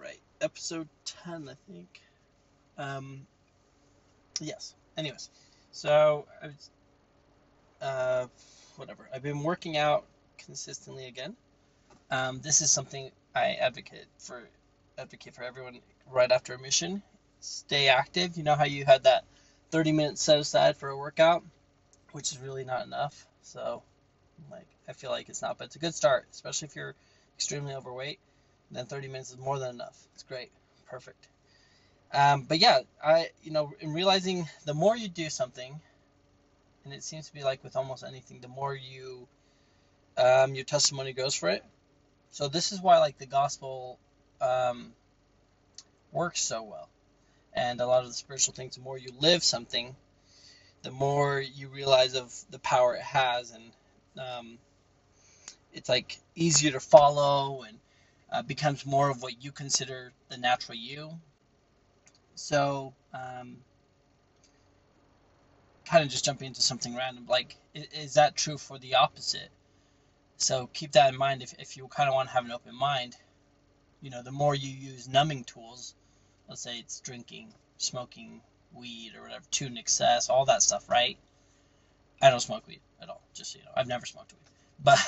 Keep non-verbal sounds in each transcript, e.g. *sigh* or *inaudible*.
right. Episode 10, I think. Um, yes. Anyways, so I was, uh, whatever. I've been working out consistently again. Um, this is something I advocate for. Advocate for everyone right after a mission. Stay active. You know how you had that 30 minutes set aside for a workout, which is really not enough. So, like, I feel like it's not, but it's a good start, especially if you're extremely overweight. Then 30 minutes is more than enough. It's great, perfect. Um, but yeah, I you know in realizing the more you do something, and it seems to be like with almost anything, the more you um, your testimony goes for it. So this is why like the gospel um, works so well, and a lot of the spiritual things. The more you live something, the more you realize of the power it has, and um, it's like easier to follow and uh, becomes more of what you consider the natural you. So, um, kind of just jumping into something random, like, is, that true for the opposite? So keep that in mind if, if you kind of want to have an open mind. You know, the more you use numbing tools, let's say it's drinking, smoking, weed, or whatever, to an excess, all that stuff, right? I don't smoke weed at all, just so you know. I've never smoked weed but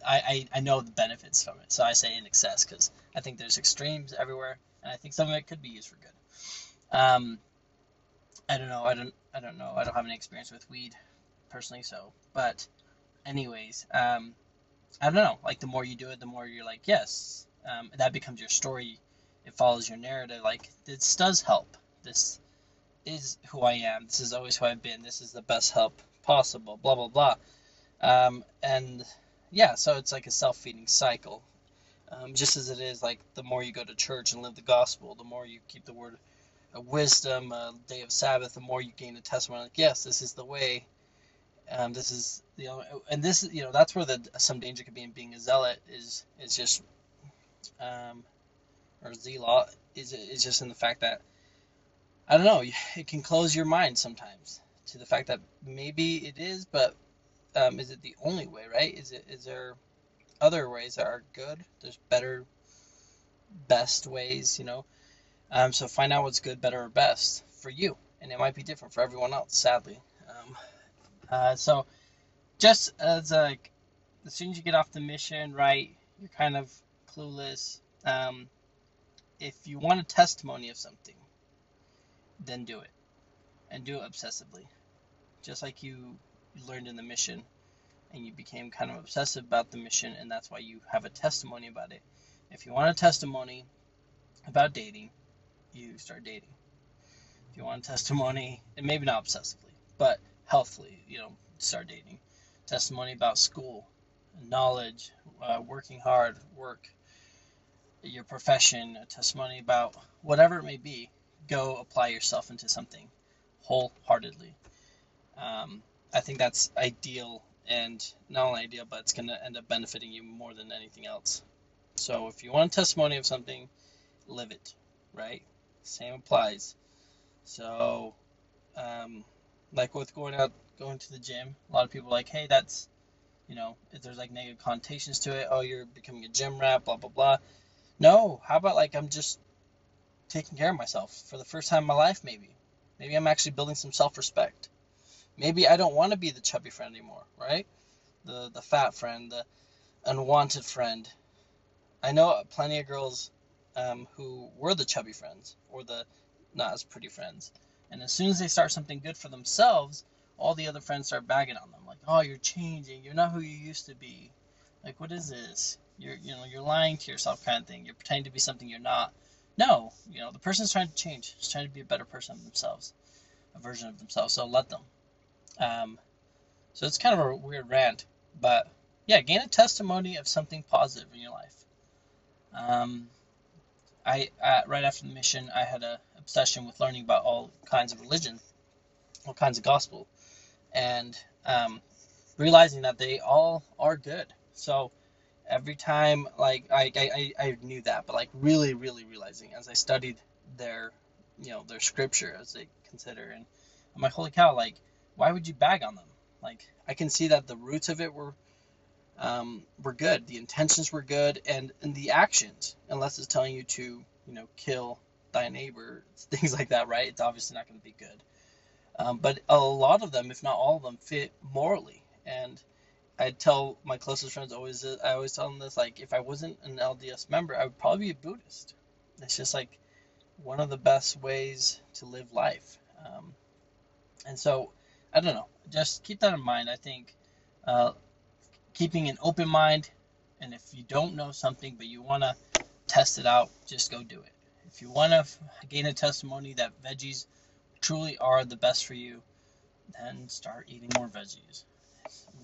*laughs* I, I, I know the benefits from it. So I say in excess because I think there's extremes everywhere, and I think some of it could be used for good. Um, I don't know. I don't. I don't know. I don't have any experience with weed personally. So, but anyways, um, I don't know. Like the more you do it, the more you're like, yes, um, that becomes your story. It follows your narrative. Like this does help. This is who I am. This is always who I've been. This is the best help possible. Blah blah blah. Um, and yeah, so it's like a self feeding cycle. Um, just as it is like the more you go to church and live the gospel, the more you keep the word of wisdom, a day of Sabbath, the more you gain a testimony. Like, yes, this is the way. Um, this is you know, and this you know that's where the some danger could be in being a zealot is is just um, or zealot is is just in the fact that I don't know it can close your mind sometimes to the fact that maybe it is, but um, is it the only way, right? Is it is there other ways that are good? There's better, best ways, you know. Um, so find out what's good, better, or best for you, and it might be different for everyone else, sadly. Um, uh, so just as like as soon as you get off the mission, right, you're kind of clueless. Um, if you want a testimony of something, then do it, and do it obsessively, just like you learned in the mission and you became kind of obsessive about the mission and that's why you have a testimony about it. If you want a testimony about dating, you start dating. If you want a testimony, and maybe not obsessively, but healthily, you know, start dating. Testimony about school, knowledge, uh, working hard, work, your profession, a testimony about whatever it may be, go apply yourself into something wholeheartedly. Um, I think that's ideal and not only ideal, but it's going to end up benefiting you more than anything else. So if you want a testimony of something, live it, right? Same applies. So, um, like with going out, going to the gym, a lot of people are like, hey, that's, you know, if there's like negative connotations to it, oh, you're becoming a gym rat, blah, blah, blah. No, how about like I'm just taking care of myself for the first time in my life, maybe? Maybe I'm actually building some self respect. Maybe I don't want to be the chubby friend anymore, right? The the fat friend, the unwanted friend. I know plenty of girls um, who were the chubby friends or the not as pretty friends, and as soon as they start something good for themselves, all the other friends start bagging on them, like, "Oh, you're changing. You're not who you used to be. Like, what is this? You're you know you're lying to yourself, kind of thing. You're pretending to be something you're not." No, you know the person's trying to change. He's trying to be a better person themselves, a version of themselves. So let them. Um, so it's kind of a weird rant, but yeah, gain a testimony of something positive in your life. Um, I uh, right after the mission, I had a obsession with learning about all kinds of religion, all kinds of gospel, and um, realizing that they all are good. So every time, like I, I I knew that, but like really, really realizing as I studied their, you know, their scripture as they consider, and I'm like, holy cow, like why would you bag on them? Like I can see that the roots of it were um, were good, the intentions were good, and and the actions, unless it's telling you to you know, kill thy neighbor, *laughs* things like that, right? It's obviously not going to be good. Um, but a lot of them, if not all of them, fit morally. And I tell my closest friends always, I always tell them this, like, if I wasn't an LDS member, I would probably be a Buddhist. It's just like one of the best ways to live life. Um, and so, I don't know, just keep that in mind. I think uh, keeping an open mind, and if you don't know something but you want to test it out, just go do it. If you want to gain a testimony that veggies truly are the best for you, then start eating more veggies.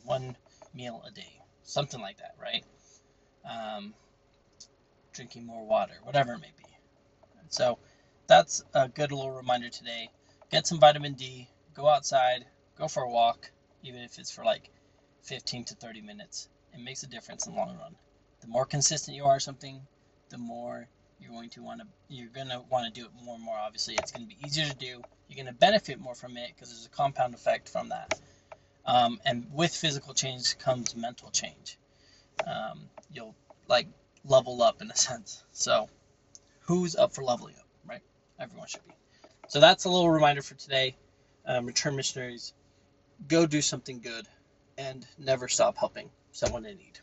One meal a day, something like that, right? Um, drinking more water, whatever it may be. So that's a good little reminder today. Get some vitamin D, go outside, go for a walk, even if it's for like 15 to 30 minutes. It makes a difference in the long run. The more consistent you are something, the more you're going to want to you're going to want to do it more and more obviously. It's going to be easier to do. You're going to benefit more from it because there's a compound effect from that. Um, and with physical change comes mental change. Um, you'll like level up in a *laughs* sense. So who's up for leveling up right? Everyone should be. So that's a little reminder for today. Um, return missionaries go do something good and never stop helping someone in need